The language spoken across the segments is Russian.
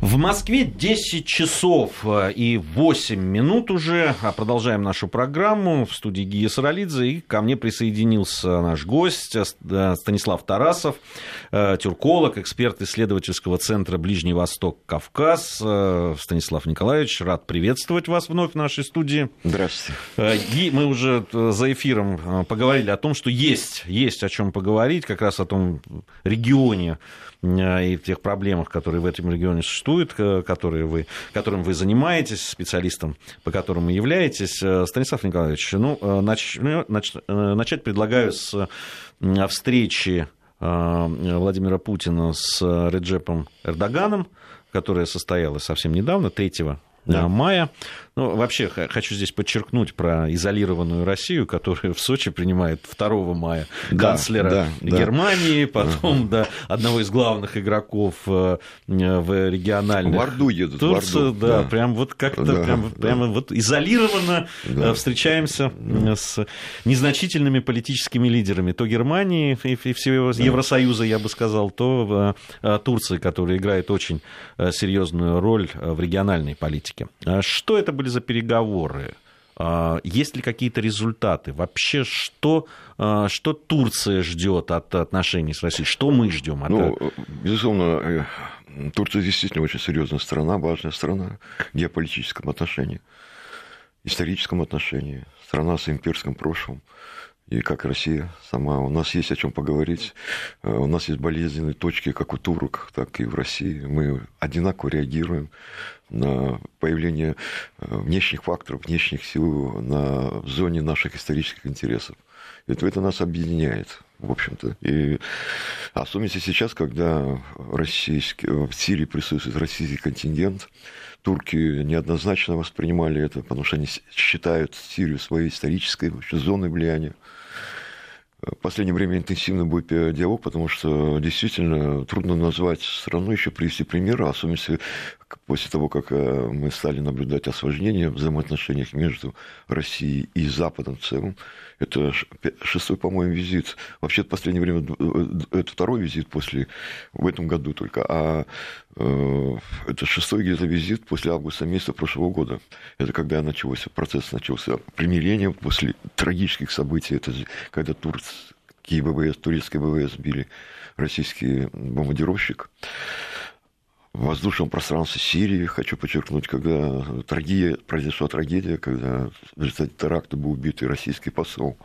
В Москве 10 часов э, и 8 минут уже. А продолжаем нашу программу в студии Гия Саралидзе. И ко мне присоединился наш гость э, э, Станислав Тарасов, тюрколог, эксперт исследовательского центра Ближний Восток, Кавказ. Станислав Николаевич, рад приветствовать вас вновь в нашей студии. Здравствуйте. И мы уже за эфиром поговорили о том, что есть, есть о чем поговорить, как раз о том регионе, и тех проблемах, которые в этом регионе существуют, которые вы, которым вы занимаетесь, специалистом, по которым вы являетесь. Э, Станислав Николаевич, ну, э, нач, нач, э, начать предлагаю с встречи Владимира Путина с Реджепом Эрдоганом, которая состоялась совсем недавно, 3 да. мая. Ну, вообще, хочу здесь подчеркнуть про изолированную Россию, которая в Сочи принимает 2 мая да, канцлера да, Германии, да. потом да, одного из главных игроков э, в региональных... В Орду едут, Турцию, в Орду. Да, да, прям вот как-то да, прям, да. прямо вот изолированно да. Э, встречаемся да. с незначительными политическими лидерами то Германии и всего да. Евросоюза, я бы сказал, то э, Турции, которая играет очень серьезную роль в региональной политике. А что это были были за переговоры? А, есть ли какие-то результаты? Вообще, что, а, что Турция ждет от отношений с Россией? Что мы ждем от Ну, безусловно, э, Турция действительно очень серьезная страна, важная страна в геополитическом отношении, историческом отношении, страна с имперским прошлым и как Россия сама. У нас есть о чем поговорить. Э, у нас есть болезненные точки, как у турок, так и в России. Мы одинаково реагируем на появление э, внешних факторов, внешних сил на зоне наших исторических интересов. Это, это нас объединяет, в общем-то. И особенно сейчас, когда российский, в Сирии присутствует российский контингент, турки неоднозначно воспринимали это, потому что они считают Сирию своей исторической зоной влияния. В последнее время интенсивно будет диалог, потому что действительно трудно назвать страну, еще привести примеры, особенно после того, как э, мы стали наблюдать осложнение в взаимоотношениях между Россией и Западом в целом. Это шестой, по-моему, визит. Вообще, в последнее время э, это второй визит после, в этом году только, а э, это шестой где-то визит после августа месяца прошлого года. Это когда начался процесс, начался примирение после трагических событий. Это когда турецкие ВВС, турецкие ВВС били российский бомбардировщик в воздушном пространстве Сирии, хочу подчеркнуть, когда трагедия, произошла трагедия, когда в результате теракта был убит и российский посол.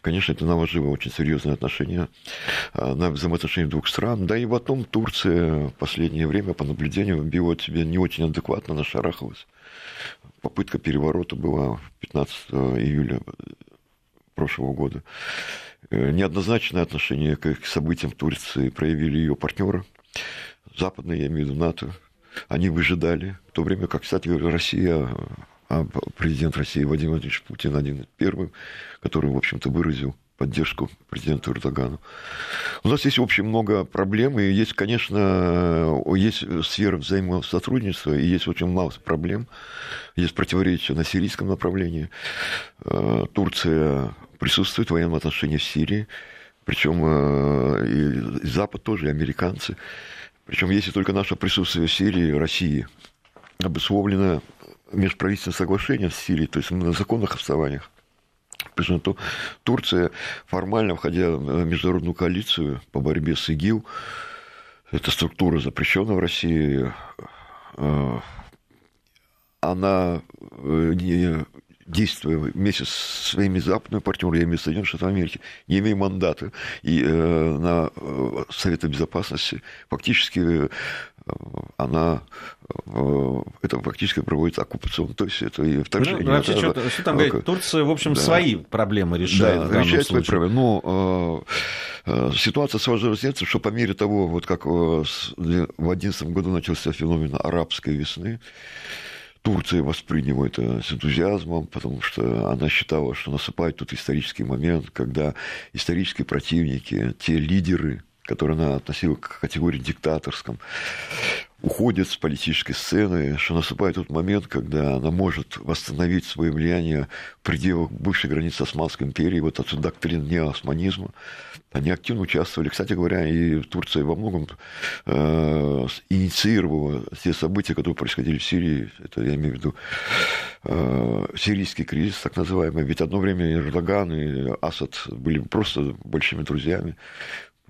Конечно, это наложило очень серьезные отношения а, на взаимоотношения двух стран. Да и потом Турция в последнее время, по наблюдению, била себе не очень адекватно, нашарахалась. Попытка переворота была 15 июля прошлого года. Э, неоднозначное отношение к событиям в Турции проявили ее партнеры западные, я имею в виду НАТО, они выжидали, в то время как, кстати, Россия, а президент России Владимир Владимирович Путин один из первых, который, в общем-то, выразил поддержку президенту Эрдогану. У нас есть, в общем, много проблем, и есть, конечно, есть сфера взаимосотрудничества, и есть очень мало проблем. Есть противоречия на сирийском направлении. Э, Турция присутствует в военном отношении в Сирии, причем э, и Запад тоже, и американцы. Причем если только наше присутствие в Сирии, России обусловлено межправительственное соглашение с Сирией, то есть на законных основаниях, Причем то Турция, формально входя в международную коалицию по борьбе с ИГИЛ, эта структура запрещена в России, э, она э, не действуя вместе со своими западными партнерами, я имею в виду Соединенные Штаты Америки, не имея мандата и э, на э, Совета Безопасности, фактически э, она э, это фактически проводит оккупационно. То есть это и вторжение. Ну, вообще, это, что, что там говорить, Турция, в общем, да. свои проблемы решает. Да, решает свои проблемы. Но э, ситуация сложилась тем, что по мере того, вот как в 2011 году начался феномен арабской весны, Турция восприняла это с энтузиазмом, потому что она считала, что наступает тут исторический момент, когда исторические противники, те лидеры, которые она относила к категории диктаторском, уходит с политической сцены, что наступает тот момент, когда она может восстановить свое влияние в пределах бывшей границы Османской империи, вот отсюда доктрина неосманизма. Они активно участвовали. Кстати говоря, и Турция во многом э, инициировала те события, которые происходили в Сирии. Это я имею в виду э, сирийский кризис, так называемый. Ведь одно время Эрдоган и Асад были просто большими друзьями.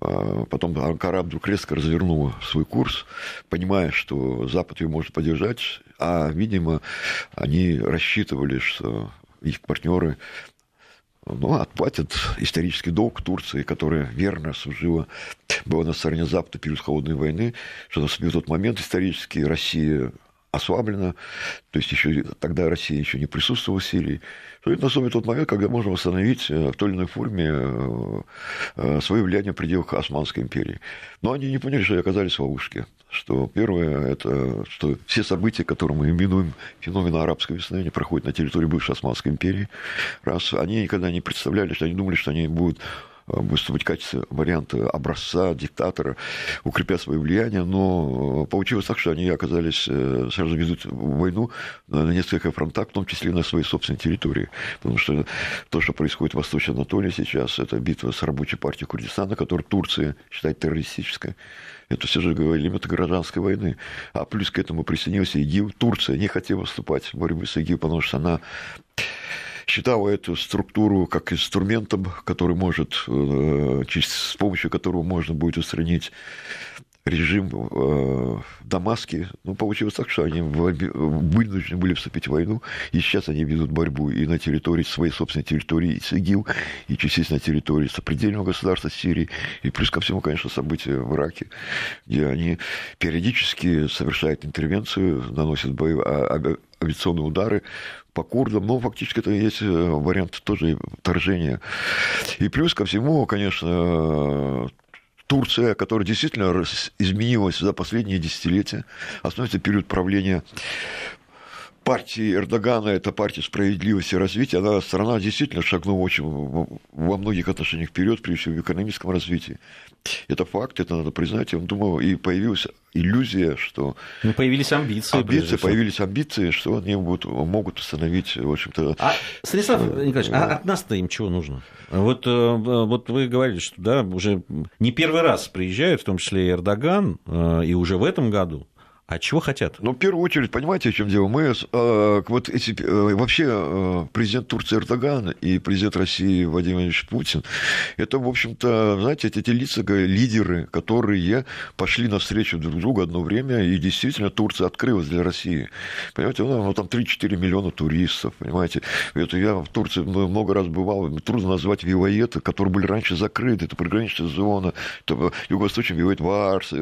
А потом Анкара вдруг резко развернула свой курс, понимая, что Запад ее может поддержать, а, видимо, они рассчитывали, что их партнеры ну, отплатят исторический долг Турции, которая верно служила, была на стороне Запада период Холодной войны, что в тот момент исторически Россия ослаблена, то есть еще, тогда Россия еще не присутствовала в Сирии, то это наступит тот момент, когда можно восстановить э, в той или иной форме э, э, свое влияние в пределах Османской империи. Но они не поняли, что оказались в ловушке. Что первое, это что все события, которые мы именуем феноменом арабской весны, они проходят на территории бывшей Османской империи. Раз они никогда не представляли, что они думали, что они будут Выступить в качестве варианта образца, диктатора, укрепя свое влияние, но э, получилось так, что они оказались, э, сразу ведут войну на несколько фронтах, в том числе и на своей собственной территории. Потому что то, что происходит в Восточной Анатолии сейчас, это битва с рабочей партией Курдистана, которую Турция считает террористической. Это все же элементы гражданской войны. А плюс к этому присоединился ИГИЛ. Турция не хотела вступать в борьбу с ИГИЛ, потому что она считала эту структуру как инструментом, который может, э, с помощью которого можно будет устранить режим э, в Дамаске. Ну, получилось так, что они вынуждены были вступить в войну, и сейчас они ведут борьбу и на территории, своей собственной территории с ИГИЛ, и частично на территории сопредельного государства Сирии, и плюс ко всему, конечно, события в Ираке, где они периодически совершают интервенцию, наносят боевые, а, авиационные удары по курдам, но фактически это есть э, вариант тоже вторжения. И плюс ко всему, конечно, Турция, которая действительно изменилась за последние десятилетия, основной период правления партии Эрдогана, это партия справедливости и развития, она, страна действительно шагнула очень во многих отношениях вперед, прежде всего в экономическом развитии. Это факт, это надо признать. Я думаю, и появилась иллюзия, что... Ну, появились амбиции. Амбиции, появились амбиции, что они будут, могут установить, в общем-то... А, Станислав э, Николаевич, а от нас-то им чего нужно? Вот, э, вот вы говорили, что да, уже не первый раз приезжают, в том числе и Эрдоган, э, и уже в этом году а чего хотят? Ну, в первую очередь, понимаете, о чем дело? Мы э, вот эти, э, вообще э, президент Турции Эрдоган и президент России Владимир Владимирович Путин, это, в общем-то, знаете, эти лица, лидеры, которые пошли навстречу друг другу одно время, и действительно Турция открылась для России. Понимаете, ну, ну там 3-4 миллиона туристов, понимаете. Это я в Турции много раз бывал, трудно назвать вилоеты, которые были раньше закрыты, это приграничная зона, это юго-восточный вилоет Варс,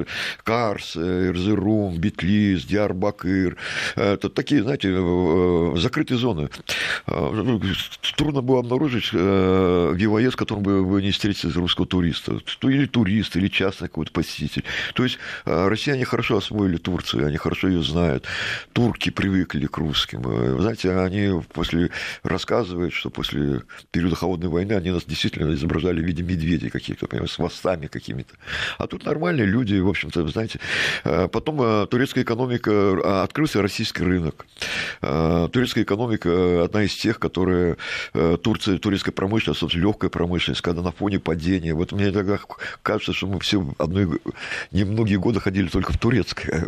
Карс, Эрзерум, Бетлис, Диарбакыр. Это такие, знаете, э, закрытые зоны. Э, трудно было обнаружить э, ГИВАЕС, в котором бы вы не встретили русского туриста. Или турист, или частный какой-то посетитель. То есть россияне хорошо освоили Турцию, они хорошо ее знают. Турки привыкли к русским. Знаете, они после рассказывают, что после периода холодной войны они нас действительно изображали в виде медведей каких-то, с хвостами какими-то. А тут нормальные люди, в общем-то, знаете. Потом турецкие турецкая экономика, а, открылся российский рынок. А, турецкая экономика одна из тех, которые э, Турция, турецкая промышленность, собственно, легкая промышленность, когда на фоне падения. Вот мне иногда кажется, что мы все одной, немногие годы ходили только в турецкое.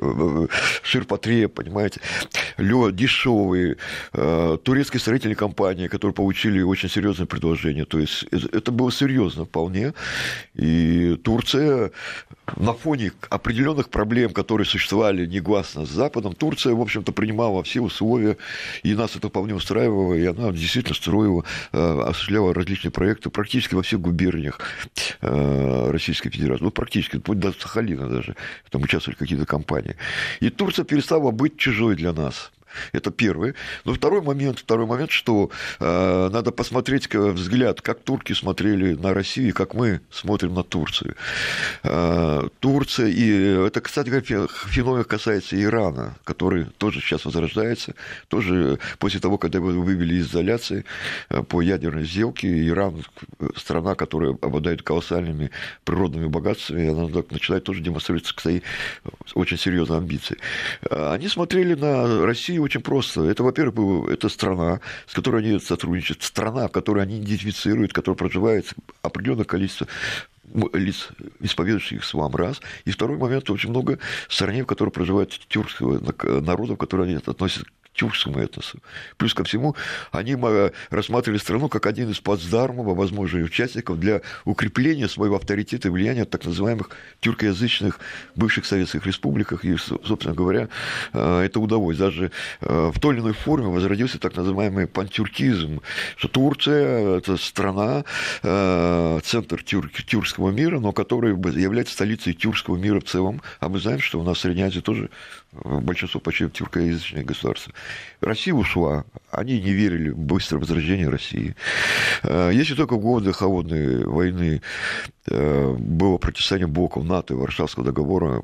Ширпотреб, понимаете, лед, дешевые, э, турецкие строительные компании, которые получили очень серьезное предложение. То есть это было серьезно вполне. И Турция на фоне определенных проблем, которые существовали негласно с Западом, Турция, в общем-то, принимала все условия, и нас это вполне устраивало, и она действительно строила, э, осуществляла различные проекты практически во всех губерниях э, Российской Федерации, ну, практически, вплоть до Сахалина даже, там участвовали какие-то компании. И Турция перестала быть чужой для нас. Это первое. Но второй момент, второй момент, что э, надо посмотреть взгляд, как турки смотрели на Россию, как мы смотрим на Турцию. Э, Турция, и это, кстати говоря, феномен касается Ирана, который тоже сейчас возрождается, тоже после того, когда его вывели из изоляции э, по ядерной сделке, Иран, страна, которая обладает колоссальными природными богатствами, она начинает тоже демонстрировать свои очень серьезные амбиции. Э, они смотрели на Россию очень просто. Это, во-первых, это страна, с которой они сотрудничают, страна, в которой они идентифицируют, в которой проживает определенное количество лиц, исповедующих ислам, раз. И второй момент, очень много стране, в которой проживает тюркского народа, в которой они относятся тюркскому этносу. Плюс ко всему, они рассматривали страну как один из плацдармов, возможных участников для укрепления своего авторитета и влияния так называемых тюркоязычных бывших советских республиках. И, собственно говоря, э, это удалось. Даже э, в той или иной форме возродился так называемый пантюркизм, что Турция – это страна, э, центр тюр, тюркского мира, но которая является столицей тюркского мира в целом. А мы знаем, что у нас в Средней Азии тоже большинство почти тюркоязычные государства. Россия ушла, они не верили в быстрое возрождение России. Э, если только в годы холодной войны э, было противостояние блоков НАТО и Варшавского договора,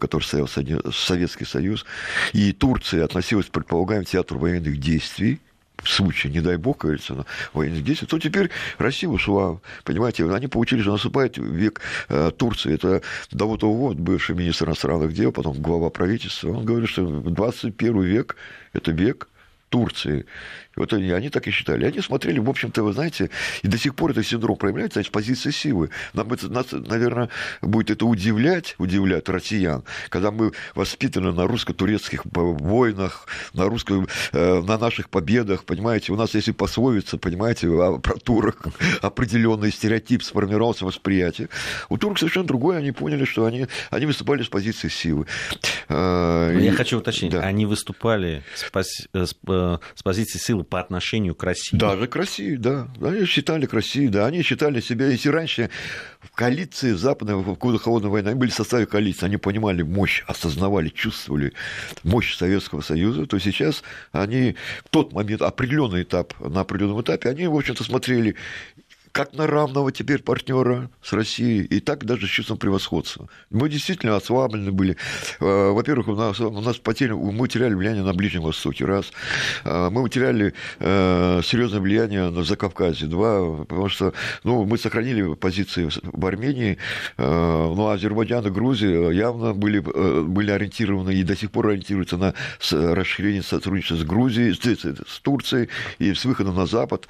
который стоял Советский Союз, и Турция относилась к предполагаемому театру военных действий, случае, не дай бог, говорится, на военных действий, то теперь Россия ушла. Понимаете, они получили, что наступает век э, Турции. Это Давутов, бывший министр иностранных дел, потом глава правительства. Он говорит, что 21 век – это век Турции. Вот они, они так и считали. Они смотрели, в общем-то, вы знаете, и до сих пор этот синдром проявляется, значит, позиция силы. Нам это, нас, наверное, будет это удивлять, удивлять россиян, когда мы воспитаны на русско-турецких войнах, на, русско, э, на наших победах, понимаете, у нас есть и пословица, понимаете, про турок определенный стереотип сформировался восприятие. У турок совершенно другое, они поняли, что они, они выступали с позиции силы. Э, Я и... хочу уточнить, да. они выступали с, пози... Э, с позиции силы по отношению к России. Даже к России, да. Они считали к России, да. Они считали себя, если раньше в коалиции западной, в годы холодной войны, они были в составе коалиции, они понимали мощь, осознавали, чувствовали мощь Советского Союза, то сейчас они в тот момент, определенный этап, на определенном этапе, они, в общем-то, смотрели как на равного теперь партнера с Россией, и так даже с чувством превосходства. Мы действительно ослаблены были. Э, во-первых, у нас, у нас потери, мы теряли влияние на Ближнем Востоке, раз. Э, мы утеряли э, серьезное влияние на Закавказье, два. Потому что ну, мы сохранили позиции в Армении, ну, а Азербайджан и Грузия явно были, были ориентированы и до сих пор ориентируются на расширение сотрудничества с Грузией, с, с Турцией и с выходом на Запад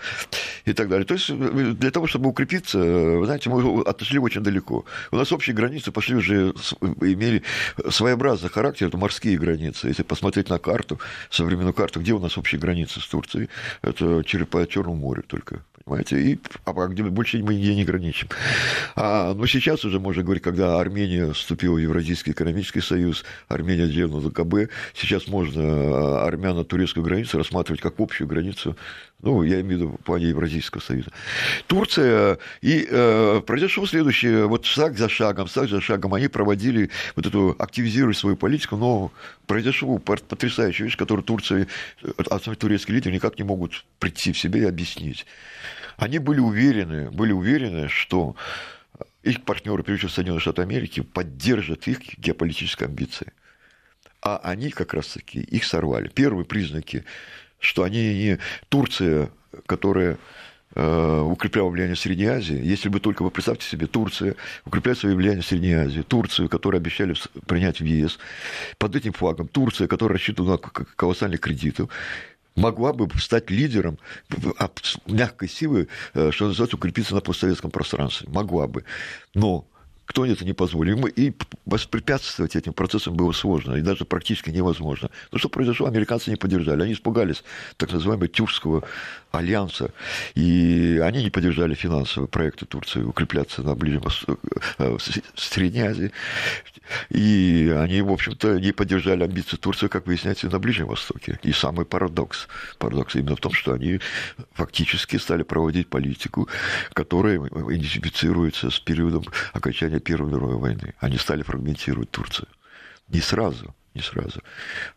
и так далее. То есть для для того, чтобы укрепиться, вы знаете, мы отошли очень далеко. У нас общие границы пошли уже, имели своеобразный характер, это морские границы. Если посмотреть на карту, современную карту, где у нас общие границы с Турцией, это по Черному морю только понимаете, и а где больше мы нигде не граничим. А, но сейчас уже можно говорить, когда Армения вступила в Евразийский экономический союз, Армения отделена от КБ, сейчас можно а, армяно-турецкую границу рассматривать как общую границу ну, я имею в виду в плане Евразийского союза. Турция, и э, произошло следующее, вот шаг за шагом, шаг за шагом, они проводили вот эту, активизировали свою политику, но произошло потрясающая вещь, которую Турция, основные турецкие лидеры никак не могут прийти в себя и объяснить. Они были уверены, были уверены, что их партнеры, прежде всего Соединенные Штаты Америки, поддержат их геополитические амбиции. А они как раз-таки их сорвали. Первые признаки, что они не Турция, которая э, укрепляла влияние в Средней Азии. Если бы только, вы представьте себе, Турция укрепляет свое влияние в Средней Азии, Турцию, которую обещали принять в ЕС, под этим флагом Турция, которая рассчитывала на колоссальных кредитов, могла бы стать лидером мягкой силы, э, что называется, укрепиться на постсоветском пространстве. Могла бы. Но кто это не позволил. И воспрепятствовать этим процессам было сложно, и даже практически невозможно. Но что произошло, американцы не поддержали. Они испугались так называемого Тюркского альянса, и они не поддержали финансовые проекты Турции укрепляться на Ближнем Востоке, э, в Средней Азии. И они, в общем-то, не поддержали амбиции Турции, как выясняется, на Ближнем Востоке. И самый парадокс. Парадокс именно в том, что они фактически стали проводить политику, которая идентифицируется с периодом окончания Первой мировой войны. Они стали фрагментировать Турцию. Не сразу, не сразу.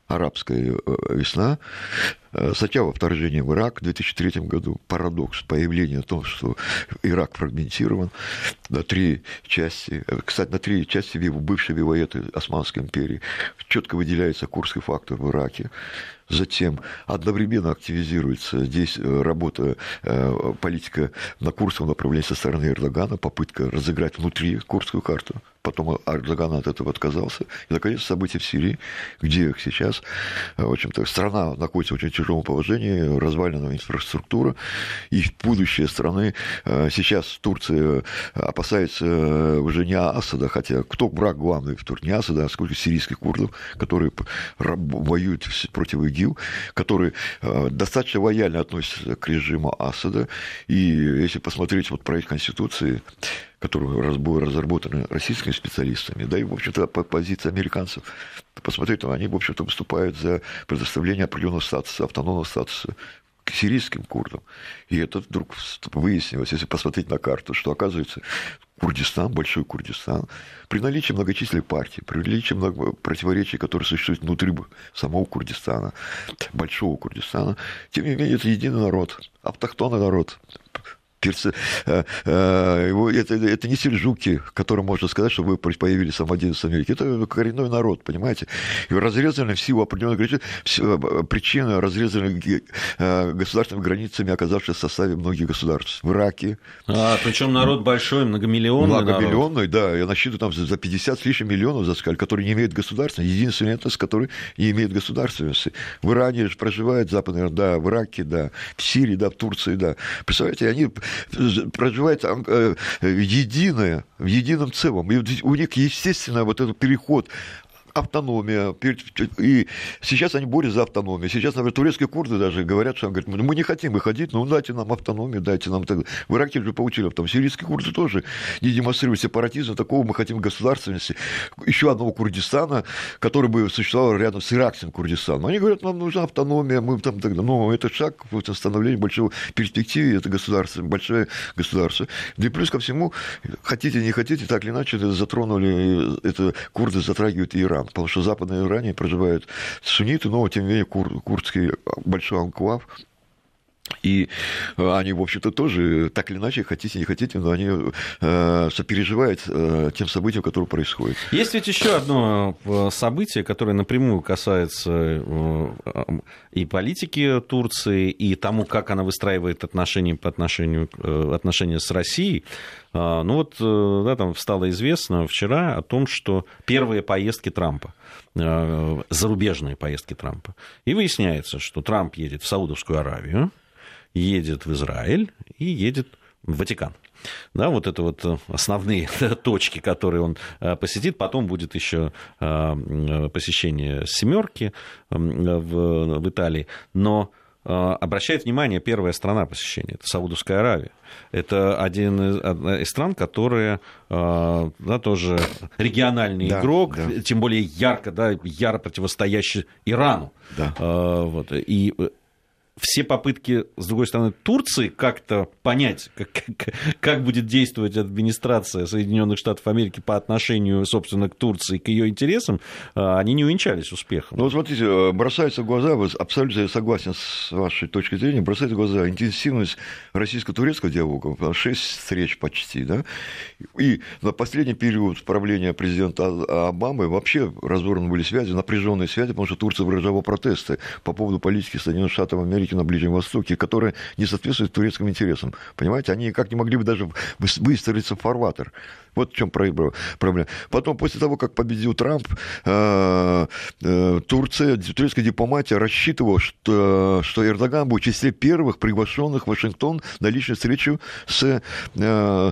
Арабская э, весна, статья во вторжении в Ирак в 2003 году, парадокс появления того, что Ирак фрагментирован на три части, э, кстати, на три части бывшей вивоеты Османской империи, четко выделяется курский фактор в Ираке, Затем одновременно активизируется здесь работа, политика на курсовом направлении со стороны Эрдогана, попытка разыграть внутри курскую карту потом Эрдоган от этого отказался. И, наконец, события в Сирии, где сейчас, в общем-то, страна находится в очень тяжелом положении, развалена инфраструктура, и будущее страны э, сейчас Турция опасается э, уже не Асада, хотя кто враг главный в Турции, не Асада, а сколько сирийских курдов, которые воюют против ИГИЛ, которые э, достаточно лояльно относятся к режиму Асада, и если посмотреть вот проект Конституции, который был разработан российскими специалистами, да и, в общем-то, по позиции американцев, посмотреть, они, в общем-то, выступают за предоставление определенного статуса, автономного статуса к сирийским курдам. И это вдруг выяснилось, если посмотреть на карту, что, оказывается, Курдистан, Большой Курдистан, при наличии многочисленных партий, при наличии много противоречий, которые существуют внутри самого Курдистана, Большого Курдистана, тем не менее, это единый народ, автохтонный народ, перцы, э, э, это, это не сельджуки, которым можно сказать, что вы появились в 11 веке. Это коренной народ, понимаете? И разрезаны в силу определенных э, причин, разрезаны государственными границами, оказавшись в составе многих государств. В Ираке. А, причем народ большой, многомиллионный Многомиллионный, народ. да. Я насчитываю там за 50 с лишним миллионов, за сказали, которые не имеют государственности. Единственный этнос, который не имеет государственности. В Иране проживает западный, да, в Ираке, да, в Сирии, да, в Турции, да. Представляете, они проживает э, единое, в едином целом. И у них, естественно, вот этот переход автономия. И сейчас они борются за автономию. Сейчас, например, турецкие курды даже говорят, что говорят, мы не хотим выходить, но дайте нам автономию, дайте нам так. В Ираке же получили автономию. Сирийские курды тоже не демонстрируют сепаратизм. Такого мы хотим государственности. Еще одного Курдистана, который бы существовал рядом с иракским Курдистаном. Они говорят, нам нужна автономия, мы там тогда. Но это шаг в становлении большого перспективы, это государство, большое государство. Да и плюс ко всему, хотите, не хотите, так или иначе, это затронули, это курды затрагивают Иран. Иран, потому что в Западной Иране проживают сунниты, но, тем не менее, кур, курдский большой анклав, и э, они, в общем-то, тоже, так или иначе, хотите, не хотите, но они э, сопереживают э, тем событиям, которые происходят. Есть ведь еще одно событие, которое напрямую касается и политики Турции, и тому, как она выстраивает отношения по отношению, отношения с Россией. Ну вот, да, там стало известно вчера о том, что первые поездки Трампа, зарубежные поездки Трампа. И выясняется, что Трамп едет в Саудовскую Аравию, едет в Израиль и едет в Ватикан. Да, вот это вот э, основные точки, которые он э, посетит. Потом будет еще э, посещение семерки в, в Италии. Но обращает внимание первая страна посещения, это Саудовская Аравия. Это один из, одна из стран, которые да, тоже региональный да, игрок, да. тем более ярко, да, яро противостоящий Ирану. Да. Вот, и все попытки, с другой стороны, Турции как-то понять, как, как, как будет действовать администрация Соединенных Штатов Америки по отношению, собственно, к Турции, к ее интересам, а, они не увенчались успехом. Ну, смотрите, э, бросается в глаза, абсолютно согласен с вашей точки зрения, бросается в глаза интенсивность российско-турецкого диалога, шесть встреч почти, да, и на последний период правления президента Обамы вообще разорваны были связи, напряженные связи, потому что Турция выражала протесты по поводу политики Соединенных Штатов Америки Америки на Ближнем Востоке, которая не соответствует турецким интересам. Понимаете, они никак не могли бы даже выстроиться в фарватер. Вот в чем проблема. Потом, после того, как победил Трамп, э, э, Турция, турецкая дипломатия рассчитывала, что, что Эрдоган будет в числе первых приглашенных в Вашингтон на личную встречу с э,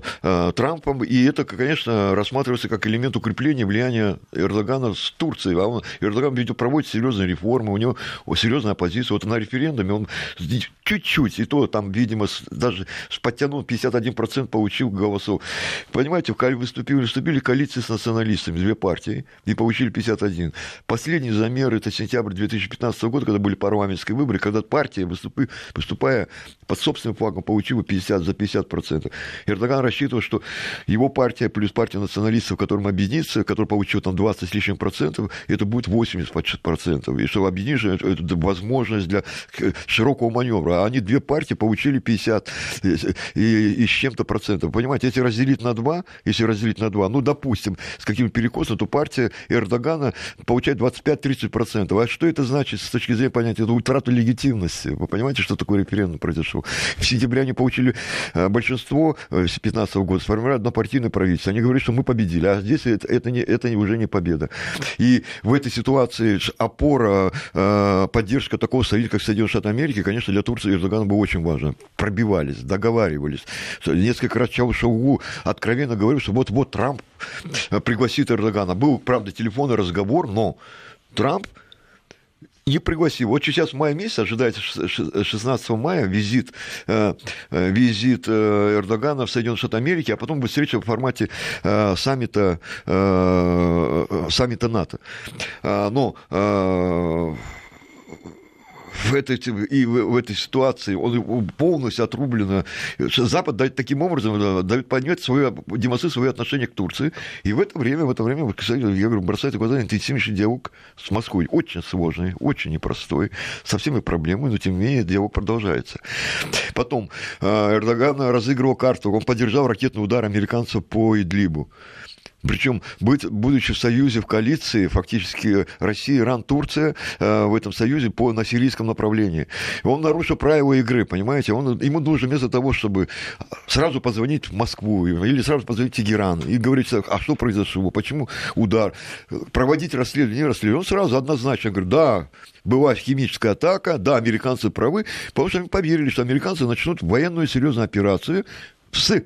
Трампом. И это, конечно, рассматривается как элемент укрепления влияния Эрдогана с Турцией. А он, Эрдоган ведь проводит серьезные реформы, у него серьезная оппозиция. Вот на референдуме он чуть-чуть, и то там, видимо, даже подтянул 51% получил голосов. Понимаете, выступили, выступили коалиции с националистами, две партии, и получили 51. Последний замер – это сентябрь 2015 года, когда были парламентские выборы, когда партия, выступи, выступая под собственным флагом, получила 50 за 50%. Эрдоган рассчитывал, что его партия плюс партия националистов, которым объединится, которая получила там 20 с лишним процентов, это будет 80 процентов. И что объединишь, это возможность для широкого маневра. А они, две партии, получили 50 и, и с чем-то процентов. Понимаете, если разделить на два, если разделить на два, ну, допустим, с каким перекосом, то партия Эрдогана получает 25-30 процентов. А что это значит с точки зрения понятия? Это утрата легитимности. Вы понимаете, что такое референдум произошел? В сентябре они получили э, большинство 2015 э, года, сформировали однопартийное правительство. Они говорят, что мы победили, а здесь это, это, не, это уже не победа. И в этой ситуации опора, э, поддержка такого союза, как Соединенные Штаты Америки, конечно, для Турции и Эрдогана было очень важно. Пробивались, договаривались. Несколько раз Чаушаугу откровенно говорил, что вот-вот Трамп пригласит Эрдогана. Был, правда, телефонный разговор, но Трамп не пригласил. Вот сейчас в мае месяце ожидается 16 мая визит, э, э, визит э, Эрдогана в Соединенные Штаты Америки, а потом будет встреча в формате саммита, саммита НАТО. Но в этой, и в, этой ситуации он полностью отрублено. Запад дает, таким образом э, дает понять свое, демонстрирует свое отношение к Турции. И в это время, в это время, кстати, я говорю, бросает в глаза интенсивнейший диалог с Москвой. Очень сложный, очень непростой, со всеми проблемами, но тем не менее диалог продолжается. Потом э, Эрдоган разыгрывал карту, он поддержал ракетный удар американцев по Идлибу. Причем, будучи в союзе, в коалиции, фактически Россия, Иран, Турция э, в этом союзе по, на сирийском направлении. Он нарушил правила игры, понимаете? Он, ему нужно вместо того, чтобы сразу позвонить в Москву или сразу позвонить в Тегеран и говорить, а что произошло, почему удар, проводить расследование, не расследование. Он сразу однозначно говорит, да, была химическая атака, да, американцы правы, потому что они поверили, что американцы начнут военную серьезную операцию с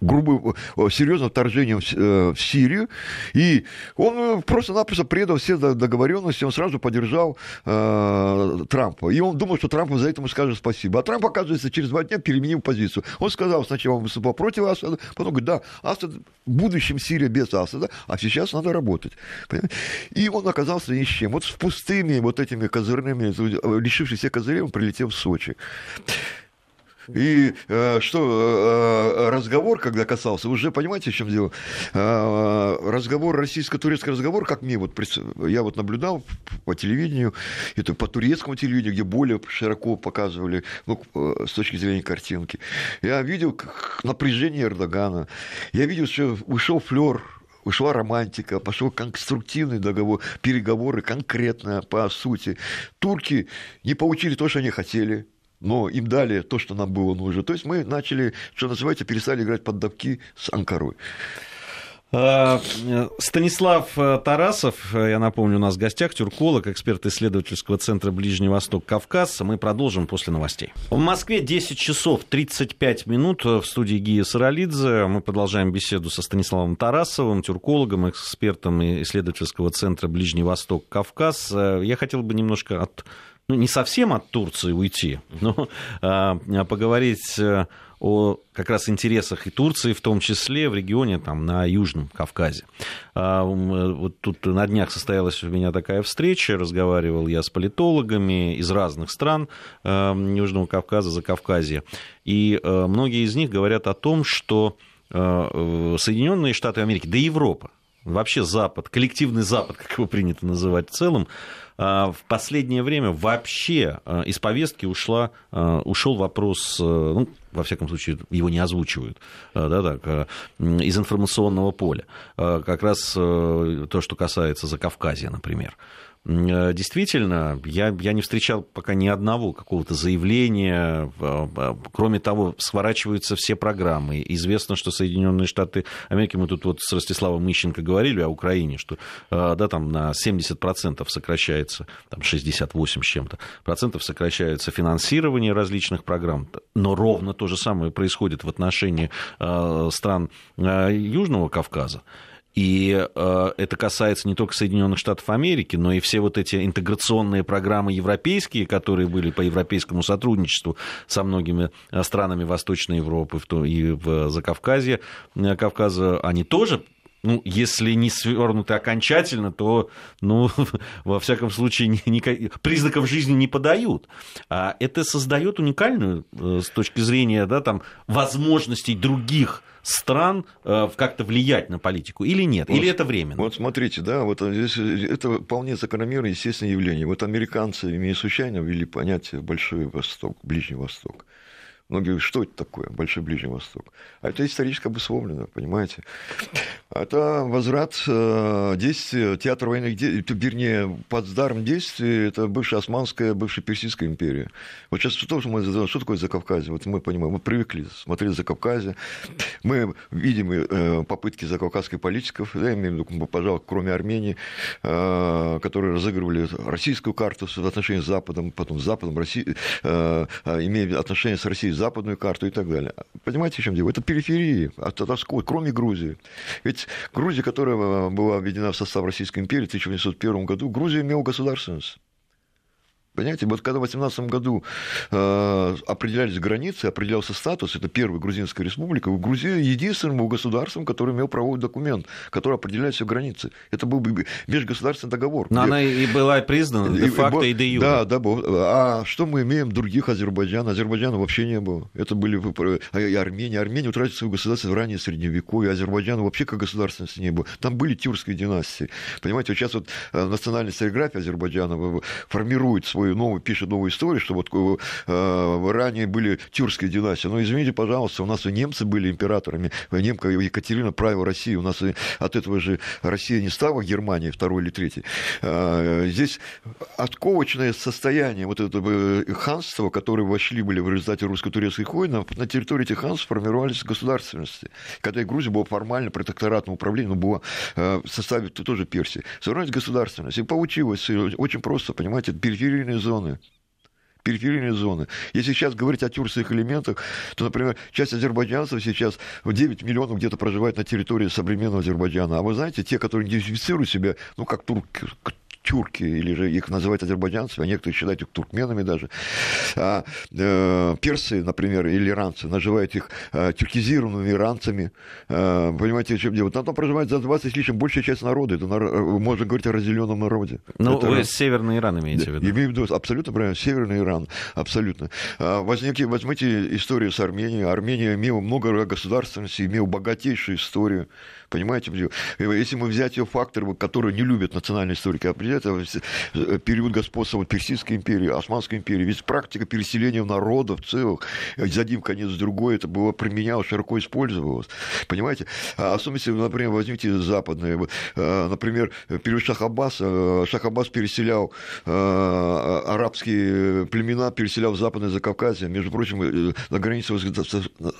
грубым, э, серьезным вторжением э, в Сирию, и он э, просто-напросто предал все договоренности, он сразу поддержал э, Трампа. И он думал, что Трамп за это ему скажет спасибо. А Трамп, оказывается, через два дня переменил позицию. Он сказал, сначала он выступал против Асада, потом говорит, да, Асад, в будущем Сирия без Асада, а сейчас надо работать. И он оказался ни с чем. Вот с пустыми вот этими козырными, лишившись всех козырей, он прилетел в Сочи. И э, что, э, разговор, когда касался, уже понимаете, в чем дело? Э, разговор, российско-турецкий разговор, как мне вот, я вот наблюдал по телевидению, это по турецкому телевидению, где более широко показывали, ну, э, с точки зрения картинки. Я видел напряжение Эрдогана, я видел, что вышел флер ушла романтика, пошел конструктивный договор, переговоры конкретно по сути. Турки не получили то, что они хотели но им дали то, что нам было нужно. То есть мы начали, что называется, перестали играть под давки с Анкарой. А, Станислав э, Тарасов, э, я напомню, у нас в гостях, тюрколог, эксперт исследовательского центра Ближний Восток, Кавказ. Мы продолжим после новостей. В Москве 10 часов 35 минут в студии Гия Саралидзе. Мы продолжаем беседу со Станиславом Тарасовым, тюркологом, экспертом исследовательского центра Ближний Восток, Кавказ. Э, я хотел бы немножко от ну, не совсем от Турции уйти, но а, поговорить э, о как раз интересах и Турции, в том числе в регионе там, на Южном Кавказе. А, вот тут на днях состоялась у меня такая встреча, разговаривал я с политологами из разных стран э, Южного Кавказа, Закавказья, и э, многие из них говорят о том, что Соединенные Штаты Америки, да и Европа, вообще Запад, коллективный Запад, как его принято называть в целом, а, в последнее время вообще а, из повестки ушла, а, ушел вопрос, ну, во всяком случае, его не озвучивают, да, так, из информационного поля. Как раз то, что касается Закавказья, например. Э, действительно, я, я не встречал пока ни одного какого-то заявления. Кроме того, сворачиваются все программы. Известно, что Соединенные Штаты Америки, мы тут вот с Ростиславом Мищенко говорили о Украине, что э, да, там на 70% сокращается, там 68 с чем-то, процентов сокращается финансирование различных программ. Но ровно то же самое происходит в отношении э, стран Южного Кавказа. И э, это касается не только Соединенных Штатов Америки, но и все вот эти интеграционные программы европейские, которые были по европейскому сотрудничеству со многими э, странами Восточной Европы и в Закавказье, э, Кавказа, они тоже ну, если не свернуты окончательно, то, ну, во всяком случае, никак... признаков жизни не подают. А это создает уникальную э, с точки зрения да, там, возможностей других стран э, как-то влиять на политику или нет? Вот, или это временно? Вот смотрите, да, вот здесь это вполне закономерное естественное явление. Вот американцы не случайно ввели понятие Большой Восток, Ближний Восток. Многие говорят, что это такое, Большой Ближний Восток? А это исторически обусловлено, понимаете? Это возврат э, действия театра военных действий, вернее, плацдарм действий, это бывшая Османская, бывшая Персидская империя. Вот сейчас что, мы, что такое Закавказье? Вот мы понимаем, мы привыкли смотреть Закавказье, мы видим э, попытки закавказских политиков, я имею в виду, пожалуй, кроме Армении, э, которые разыгрывали российскую карту в отношении с Западом, потом с Западом, России, имея отношения с Россией западную карту и так далее. Понимаете, в чем дело? Это периферии, от, от, кроме Грузии. Ведь Грузия, которая была введена в состав Российской империи в 1801 году, Грузия имела государственность. Понимаете, вот когда в 18 году э, определялись границы, определялся статус, это первая грузинская республика, Грузия единственным был государством, который имел правовой документ, который определяет все границы. Это был межгосударственный договор. Но где... она и была признана де-факто и, и де-юре. Да, да. А что мы имеем других Азербайджан? Азербайджана вообще не было. Это были и Армения. Армения утратила свою государственность в раннее Средневековье, Азербайджана вообще как государственности не было. Там были тюркские династии. Понимаете, вот сейчас вот э, национальная историография Азербайджана формирует свой свою новую, пишет новую историю, что вот э, ранее были тюркские династии. Но извините, пожалуйста, у нас и немцы были императорами. Немка Екатерина правила России. У нас и от этого же Россия не стала Германией второй или третьей. Э, здесь отковочное состояние вот этого э, ханства, которые вошли были в результате русско-турецких войн, на территории этих ханств формировались государственности. Когда и Грузия была формально протекторатным управлением, но была в составе тоже Персии. Сформировалась государственность. И получилось очень просто, понимаете, периферийные периферийные зоны периферийные зоны. Если сейчас говорить о тюркских элементах, то, например, часть азербайджанцев сейчас 9 миллионов где-то проживает на территории современного Азербайджана. А вы знаете, те, которые идентифицируют себя, ну, как турк, тюрки, или же их называют азербайджанцами, а некоторые считают их туркменами даже. А, э, персы, например, или иранцы, называют их э, тюркизированными иранцами. Э, понимаете, чем дело? Там, там проживает за 20 с лишним большая часть народа. Это. Э, можно говорить о разделенном народе. Ну, это... вы Северный Иран имеете в виду? Имею в виду, абсолютно правильно, Северный Иран, абсолютно. А, возьмите, возьмите историю с Арменией. Армения имела много государственности, имела богатейшую историю. Понимаете? Если мы взять ее факторы, которые не любят национальные историки определять, это период господства вот, Персидской империи, Османской империи, ведь практика переселения народов целых из один конец в другой, это было применялось, широко использовалось. Понимаете? А особенно, если, например, возьмите западные, э, например, период Шахабаса, Шахабас переселял э, арабские племена, переселял в Западное Закавказье, между прочим, э, на границе,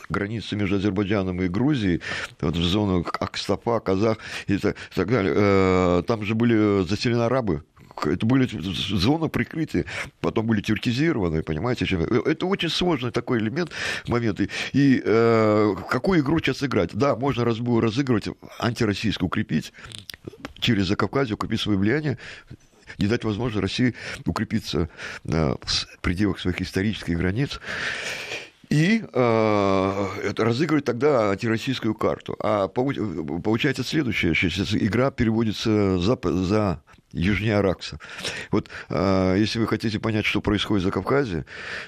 границе между Азербайджаном и Грузией, вот в зону Акстафа, Казах и так, и так далее, э, там же были заселены арабы, это были зоны прикрытия, потом были тюркизированы, понимаете? Это очень сложный такой элемент, момент. И э, какую игру сейчас играть? Да, можно раз, разыгрывать антироссийскую, укрепить через Закавказье, укрепить свое влияние, не дать возможность России укрепиться в пределах своих исторических границ и э, разыгрывать тогда антироссийскую карту. А получается следующее, что игра переводится за, за южнее Аракса. Вот э, если вы хотите понять, что происходит за Кавказе,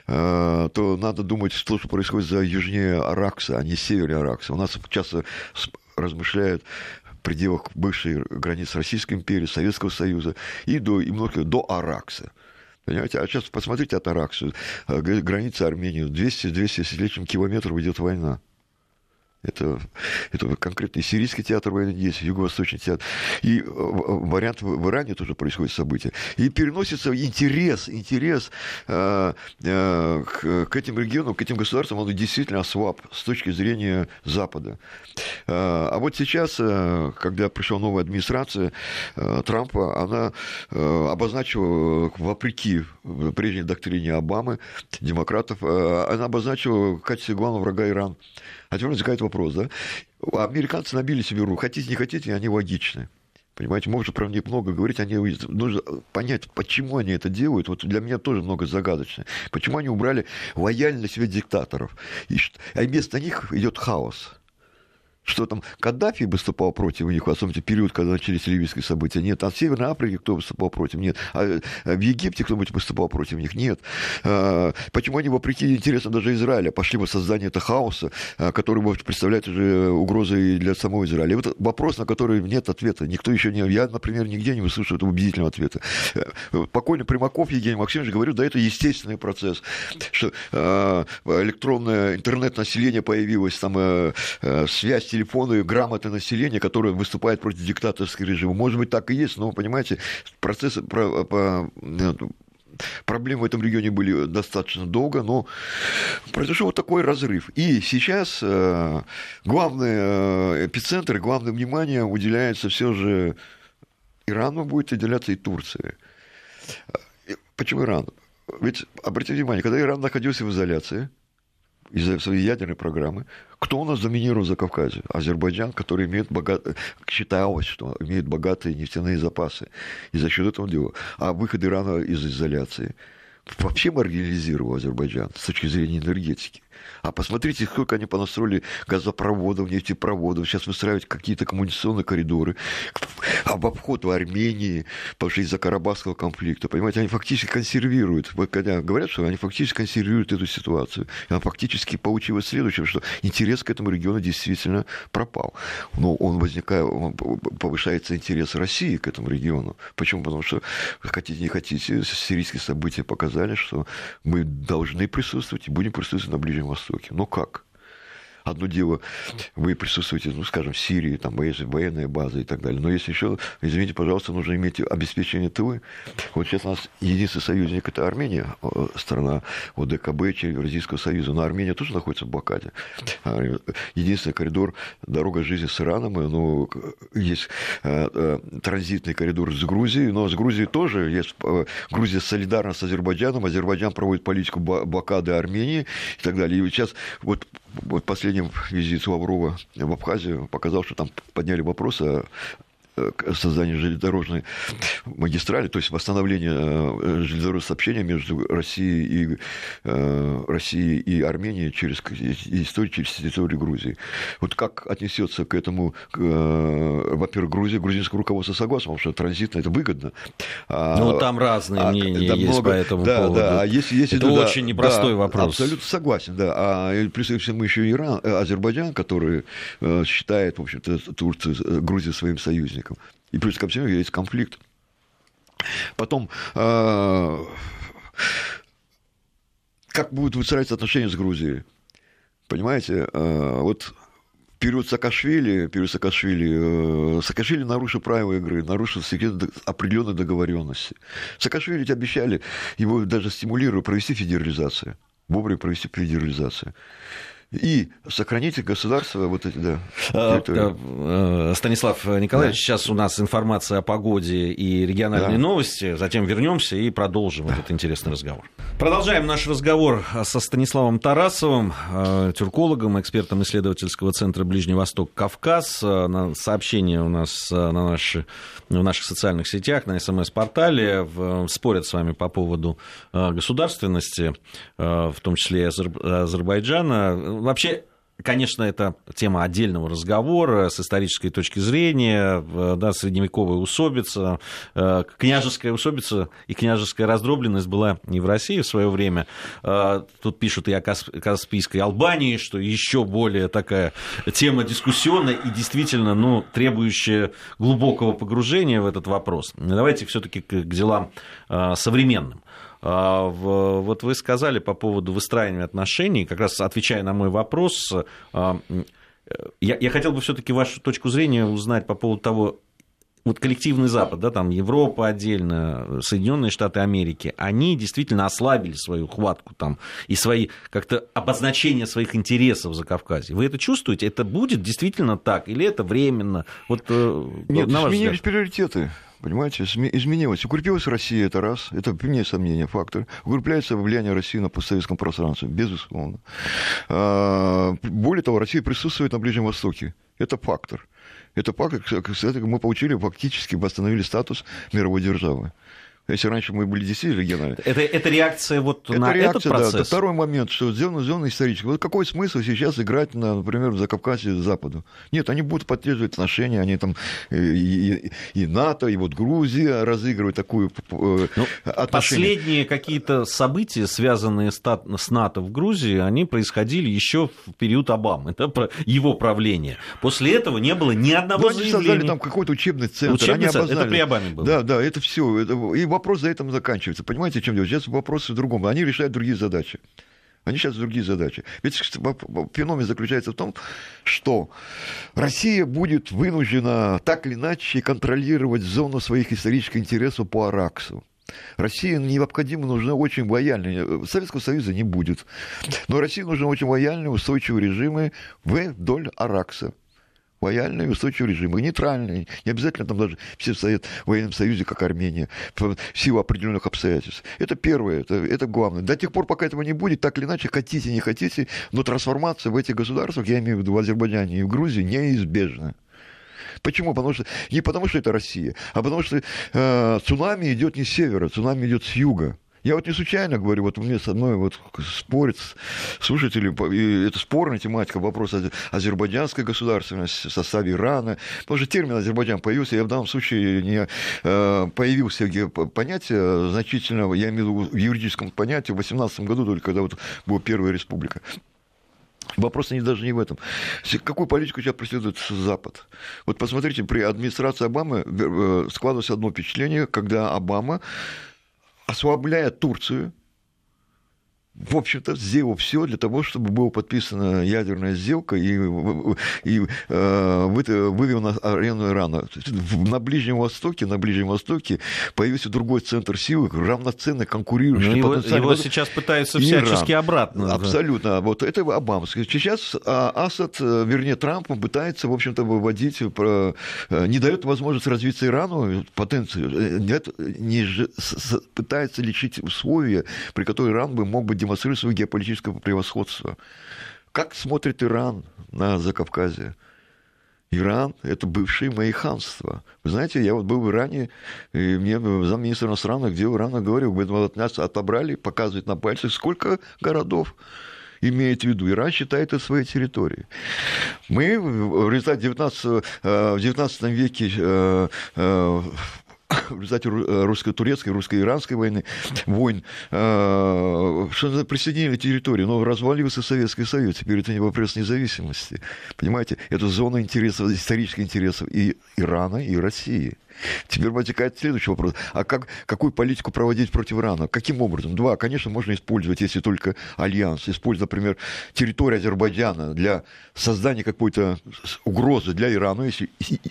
э, то надо думать, что, происходит за южнее Аракса, а не севере Аракса. У нас часто размышляют в пределах бывшей границ Российской империи, Советского Союза и до, и много, до Аракса. Понимаете? А сейчас посмотрите от Аракса, э, граница Армении, 200-200 с лишним километров идет война. Это, это конкретный сирийский театр военной действий, юго-восточный театр. И э, вариант в Иране тоже происходит событие. И переносится интерес, интерес э, э, к, к этим регионам, к этим государствам, он действительно ослаб с точки зрения Запада. Э, а вот сейчас, э, когда пришла новая администрация э, Трампа, она э, обозначила, вопреки прежней доктрине Обамы, демократов, э, она обозначила в качестве главного врага Иран. А теперь возникает вопрос, да? Американцы набили себе руку. Хотите, не хотите, они логичны. Понимаете, можно про них много говорить, они, нужно понять, почему они это делают. Вот для меня тоже много загадочно. Почему они убрали лояльно себе диктаторов. И, а вместо них идет хаос что там Каддафи выступал против них, особенно в период, когда начались ливийские события. Нет. А в Северной Африке кто выступал против? Нет. А, а в Египте кто-нибудь выступал против них? Нет. А, почему они, вопреки интересам даже Израиля, пошли в создание этого хаоса, который может представлять уже угрозой для самого Израиля? И вот вопрос, на который нет ответа. Никто еще не... Я, например, нигде не услышал этого убедительного ответа. Э, покойный Примаков Евгений Максимович говорил, да, это естественный процесс, что электронное интернет-население появилось, там э, э, связь телефоны грамотное население, которое выступает против диктаторского режима. Может быть, так и есть, но, понимаете, процессы про, по, проблемы в этом регионе были достаточно долго, но произошел вот такой разрыв. И сейчас э, главный э, эпицентр, главное внимание уделяется все же Ирану будет уделяться и Турции. Почему Иран? Ведь, обратите внимание, когда Иран находился в изоляции, из-за своей ядерной программы. Кто у нас доминирует за Кавказе? Азербайджан, который имеет богат... считалось, что имеет богатые нефтяные запасы. И за счет этого дела. А выход Ирана из изоляции вообще маргинализировал Азербайджан с точки зрения энергетики. А посмотрите, сколько они понастроили газопроводов, нефтепроводов, сейчас выстраивают какие-то коммуникационные коридоры об обход в Армении, потому что из-за Карабахского конфликта, понимаете, они фактически консервируют, когда говорят, что они фактически консервируют эту ситуацию, и фактически получилось следующее, что интерес к этому региону действительно пропал. Но он возникает, он повышается интерес России к этому региону. Почему? Потому что, хотите не хотите, сирийские события показали, что мы должны присутствовать и будем присутствовать на Ближнем Востоке. Но как? Одно дело, вы присутствуете, ну, скажем, в Сирии, там военная база и так далее. Но если еще, извините, пожалуйста, нужно иметь обеспечение ТВ. Вот сейчас у нас единственный союзник – это Армения, э, страна ОДКБ, Евразийского союза. Но Армения тоже находится в блокаде. А, единственный коридор, дорога жизни с Ираном, ну, есть э, э, транзитный коридор с Грузией, но с Грузией тоже есть. Грузия солидарна с Азербайджаном, Азербайджан проводит политику блокады Армении и так далее. И сейчас вот вот последний визит Лаврова в Абхазию показал, что там подняли вопрос о создание железнодорожной магистрали, то есть восстановление э, железнодорожного сообщения между Россией и, э, Россией и Арменией через историю через территорию Грузии. Вот как отнесется к этому, во-первых, Грузия, грузинское руководство согласно, потому что транзитно это выгодно. А, ну, там разные а, мнения да, есть много, по этому да, поводу. Да, а если, если это туда, очень непростой да, вопрос. Абсолютно согласен, да. А плюс ко всему еще Иран, Азербайджан, который считает, в общем-то, Турцию, Грузию своим союзником союзником. И плюс ко всему есть конфликт. Потом, э, как будут выстраиваться отношения с Грузией? Понимаете, э, вот период Саакашвили, период Саакашвили, э, Саакашвили нарушил правила игры, нарушил секрет определенной договоренности. Саакашвили ведь обещали, его даже стимулируя провести федерализацию, вовремя провести федерализацию и сохранить государство вот эти, да, а, э, Станислав Николаевич, да. сейчас у нас информация о погоде и региональные да. новости, затем вернемся и продолжим да. этот интересный разговор. Продолжаем наш разговор со Станиславом Тарасовым, тюркологом, экспертом исследовательского центра Ближний Восток Кавказ. Сообщение у нас на наши, в наших социальных сетях, на СМС-портале спорят с вами по поводу государственности, в том числе и Азербайджана вообще Конечно, это тема отдельного разговора с исторической точки зрения, да, средневековая усобица, э, княжеская усобица и княжеская раздробленность была не в России в свое время. Э, тут пишут и о Каспийской Албании, что еще более такая тема дискуссионная и действительно ну, требующая глубокого погружения в этот вопрос. Давайте все-таки к делам э, современным. А, вот вы сказали по поводу выстраивания отношений, как раз отвечая на мой вопрос, а, я, я хотел бы все-таки вашу точку зрения узнать по поводу того, вот коллективный Запад, да, там Европа отдельно, Соединенные Штаты Америки, они действительно ослабили свою хватку там и свои как-то обозначение своих интересов за Кавказе. Вы это чувствуете? Это будет действительно так или это временно? Вот, э, Нет, на изменились взгляд? приоритеты. Понимаете, изменилось. Укрепилась Россия, это раз. Это, вне сомнения, фактор. Укрепляется влияние России на постсоветском пространстве, безусловно. А, более того, Россия присутствует на Ближнем Востоке. Это фактор. Это фактор, мы получили, фактически восстановили статус мировой державы. Если раньше мы были действительно региональны. Это, это реакция вот это на реакция, этот процесс? Да, это второй момент, что сделано, сделано исторически. Вот какой смысл сейчас играть, на, например, в Закавказье Западу? Нет, они будут поддерживать отношения, они там и, и, и НАТО, и вот Грузия разыгрывают такую э, ну, Последние какие-то события, связанные с, с НАТО в Грузии, они происходили еще в период Обамы, это про его правление. После этого не было ни одного ну, заявления. Они создали там какой-то учебный центр. Учебный они центр, это при Обаме было. Да, да, это все. Это, и вопрос за этим заканчивается. Понимаете, чем дело? Сейчас вопрос в другом. Они решают другие задачи. Они сейчас другие задачи. Ведь феномен заключается в том, что Россия будет вынуждена так или иначе контролировать зону своих исторических интересов по Араксу. России необходимо нужны очень лояльные. Советского Союза не будет. Но России нужны очень лояльные, устойчивые режимы вдоль Аракса лояльный устойчивый режим, и нейтральный. Не обязательно там даже все стоят в военном союзе, как Армения, в силу определенных обстоятельств. Это первое, это, это главное. До тех пор, пока этого не будет, так или иначе, хотите, не хотите, но трансформация в этих государствах, я имею в виду в Азербайджане и в Грузии, неизбежна. Почему? Потому что, не потому, что это Россия, а потому что э, цунами идет не с севера, цунами идет с юга. Я вот не случайно говорю, вот мне со мной вот спорят слушатели, и это спорная тематика, вопрос азербайджанской государственности, составе Ирана. Потому что термин Азербайджан появился, я в данном случае не э, появился понятие значительного, я имею в виду в юридическом понятии, в 18 году только, когда вот была первая республика. Вопрос не, даже не в этом. Какую политику сейчас преследует Запад? Вот посмотрите, при администрации Обамы э, складывалось одно впечатление, когда Обама ослабляя Турцию, в общем-то, сделал все для того, чтобы была подписана ядерная сделка и, и э, вывел на арену Ирана. На Ближнем Востоке, на Ближнем Востоке появился другой центр силы, равноценно конкурирующий. Его, его сейчас пытаются всячески Иран. обратно. Абсолютно. Да. Вот это Обама. Сейчас а, Асад, э, вернее, Трамп пытается, в общем-то, выводить, э, не дает возможность развиться Ирану, потенцию, нет, не, пытается лечить условия, при которых Иран бы мог быть демонстрирует свое геополитическое превосходство. Как смотрит Иран на Закавказье? Иран – это бывшее мои ханства. Вы знаете, я вот был в Иране, и мне замминистра иностранных дел Ирана говорил, говорит, вот нас отобрали, показывает на пальцах, сколько городов имеет в виду. Иран считает это своей территорией. Мы в результате 19, э, в 19 веке э, э, в результате э, русско-турецкой, русско-иранской войны, войн, э, что присоединили территорию, но развалился Советский Союз, теперь это не вопрос независимости. Понимаете, это зона интересов, исторических интересов и Ирана, и России. Теперь возникает следующий вопрос. А как, какую политику проводить против Ирана? Каким образом? Два, конечно, можно использовать, если только альянс. Использовать, например, территорию Азербайджана для создания какой-то угрозы для Ирана, если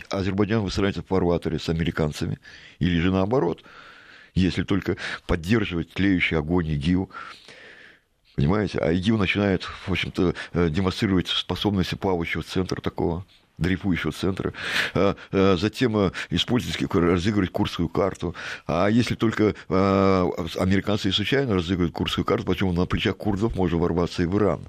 Азербайджан выстраивается в фарватере с американцами. Или же наоборот, если только поддерживать тлеющий огонь ИГИЛ, Понимаете? А ИГИЛ начинает, в общем-то, э, демонстрировать способности плавающего центра такого дрейфующего центра, а, а, затем а, использовать, разыгрывать курскую карту. А если только американцы случайно разыгрывают курскую карту, почему на плечах курдов можно ворваться и в Иран.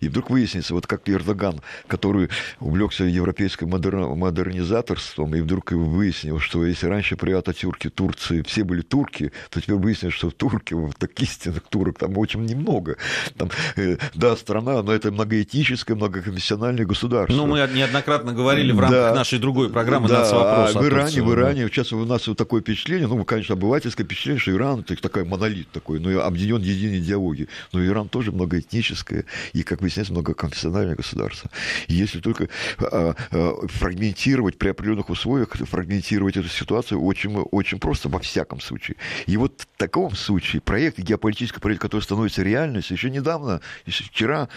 И вдруг выяснится, вот как Эрдоган, который увлекся европейским модернизаторством, и вдруг выяснил, что если раньше при Ататюрке Турции все были турки, то теперь выяснилось, что турки, вот так истинных турок, там очень немного. Там, э, да, страна, но это многоэтническое, многоконфессиональное государство. Ну, мы неоднократно неоднократно говорили в рамках да, нашей другой программы да, вопрос». А в Иране, в Иране, сейчас у нас вот такое впечатление, ну, конечно, обывательское впечатление, что Иран это такой монолит такой, но объединен единой идеологией. Но Иран тоже многоэтническое и, как выясняется, многоконфессиональное государство. И если только а, а, фрагментировать при определенных условиях, фрагментировать эту ситуацию очень, очень просто, во всяком случае. И вот в таком случае проект, геополитический проект, который становится реальностью, еще недавно, еще вчера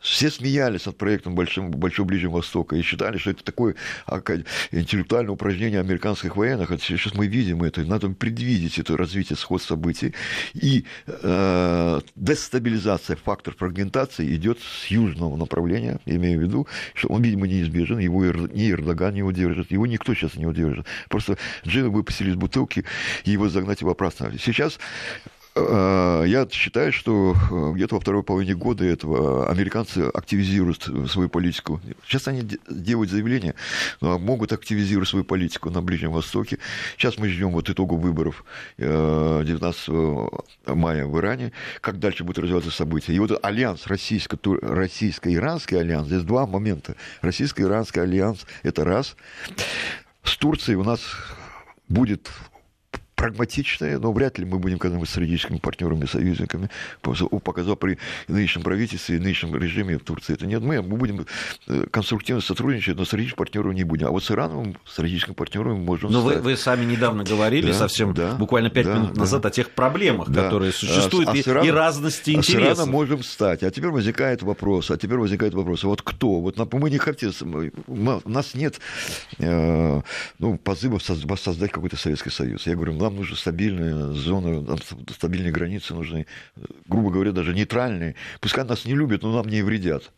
Все смеялись над проектом Большого Ближнего Востока и считали, что это такое интеллектуальное упражнение американских военных. Сейчас мы видим это, надо предвидеть это развитие сход событий. И э, дестабилизация, фактор фрагментации идет с южного направления, имею в виду, что он, видимо, неизбежен, его ни Эрдоган не удержит, его никто сейчас не удержит. Просто джина выпустили из бутылки, и его загнать его обратно. Сейчас я считаю, что э, где-то во второй половине года этого американцы активизируют свою политику. Сейчас они делают заявление, могут активизировать свою политику на Ближнем Востоке. Сейчас мы ждем вот итогов выборов 19 э, мая в Иране, как дальше будут развиваться события. И вот альянс российско-иранский альянс, здесь два момента. Российско-иранский альянс – это раз. С Турцией у нас будет прагматичная, но вряд ли мы будем когда-нибудь стратегическими партнерами, союзниками. Показал при нынешнем правительстве и нынешнем режиме в Турции это нет. Мы, мы будем э, конструктивно сотрудничать, но стратегическим партнером не будем. А вот с Ираном стратегическим партнером мы можем Но вы, вы сами недавно говорили, да, совсем да, буквально пять да, минут да, назад, о тех проблемах, да. которые существуют, а, а и, Ираном, и разности интересов. А с Ираном можем стать. А теперь возникает вопрос, а теперь возникает вопрос, а вот кто? Вот мы не хотим, у нас нет э, ну, позывов создать какой-то Советский Союз. Я говорю, нам нужна стабильная зона, стабильные границы нужны, грубо говоря, даже нейтральные. Пускай нас не любят, но нам не вредят.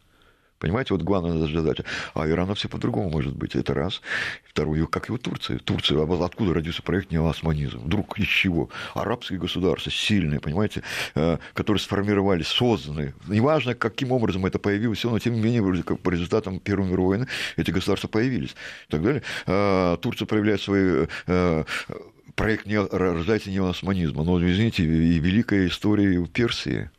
Понимаете, вот главная задача. А Ирана все по-другому может быть. Это раз. Второе, как вот Турция. Турция, а откуда родился проект неосманизм? Вдруг из чего? Арабские государства сильные, понимаете, э, которые сформировались, созданы. Неважно, каким образом это появилось, но тем не менее, по результатам Первой мировой войны эти государства появились. И так далее. Э, Турция проявляет свои э, проект не, рождается неосманизма. Но, извините, и великая история в Персии.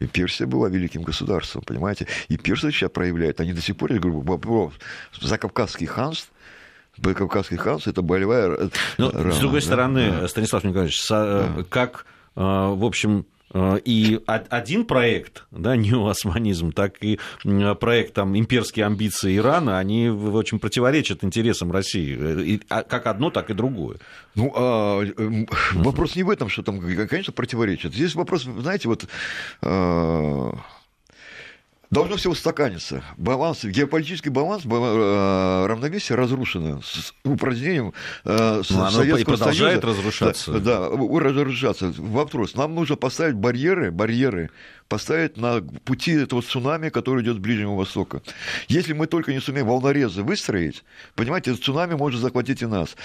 И Персия была великим государством, понимаете? И персы сейчас проявляют, они до сих пор, я говорю, вопрос, закавказский ханство, Кавказский ханство это болевая Но, рана. С другой да? стороны, да. Станислав Николаевич, да. как, э, в общем, Э, и один проект, да, неоосманизм, так и проект там, имперские амбиции Ирана, они очень противоречат интересам России, э, а, как одно, так и другое. Ну, а, вопрос не в этом, что там, конечно, противоречит. Здесь вопрос, знаете, вот должно все устаканиться. Баланс, геополитический баланс, э, равновесие разрушено с упразднением э, Но Советского и продолжает Союза. разрушаться. Да, да, разрушаться. Вопрос. Нам нужно поставить барьеры, барьеры поставить на пути этого цунами, который идет с Ближнего Востока. Если мы только не сумеем волнорезы выстроить, понимаете, цунами может захватить и нас.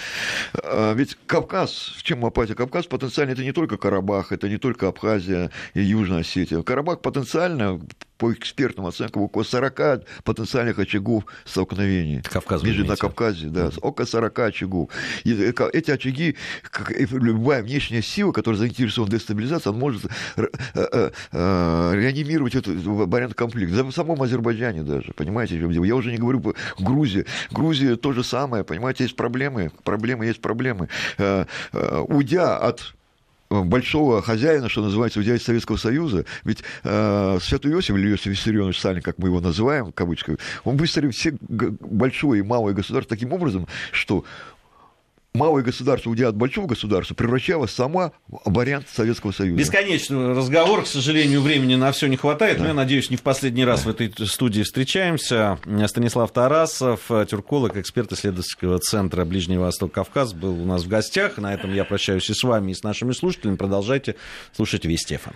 А, ведь Кавказ, в чем апатия? Кавказ потенциально это не только Карабах, это не только Абхазия и Южная Осетия. Карабах потенциально по экспертным оценкам, около 40 потенциальных очагов столкновений. Кавказ, Между на Кавказе, да, около 40 очагов. И эти очаги, как любая внешняя сила, которая заинтересована в дестабилизации, она может э, э, э, реанимировать этот вариант конфликта. В самом Азербайджане даже, понимаете, я уже не говорю про Грузию. Грузия то же самое, понимаете, есть проблемы, проблемы есть проблемы. Уйдя от большого хозяина, что называется, уйдя из Советского Союза. Ведь э, Святой Иосиф или Иосиф Виссарионович Сталин, как мы его называем, в кавычках, он выстроил все большое и малое государство таким образом, что малое государство, уйдя от большого государства, превращалось сама вариант Советского Союза. Бесконечный разговор, к сожалению, времени на все не хватает, да. но я надеюсь, не в последний раз да. в этой студии встречаемся. Станислав Тарасов, тюрколог, эксперт исследовательского центра Ближний Восток Кавказ, был у нас в гостях. На этом я прощаюсь и с вами, и с нашими слушателями. Продолжайте слушать Вести ФМ.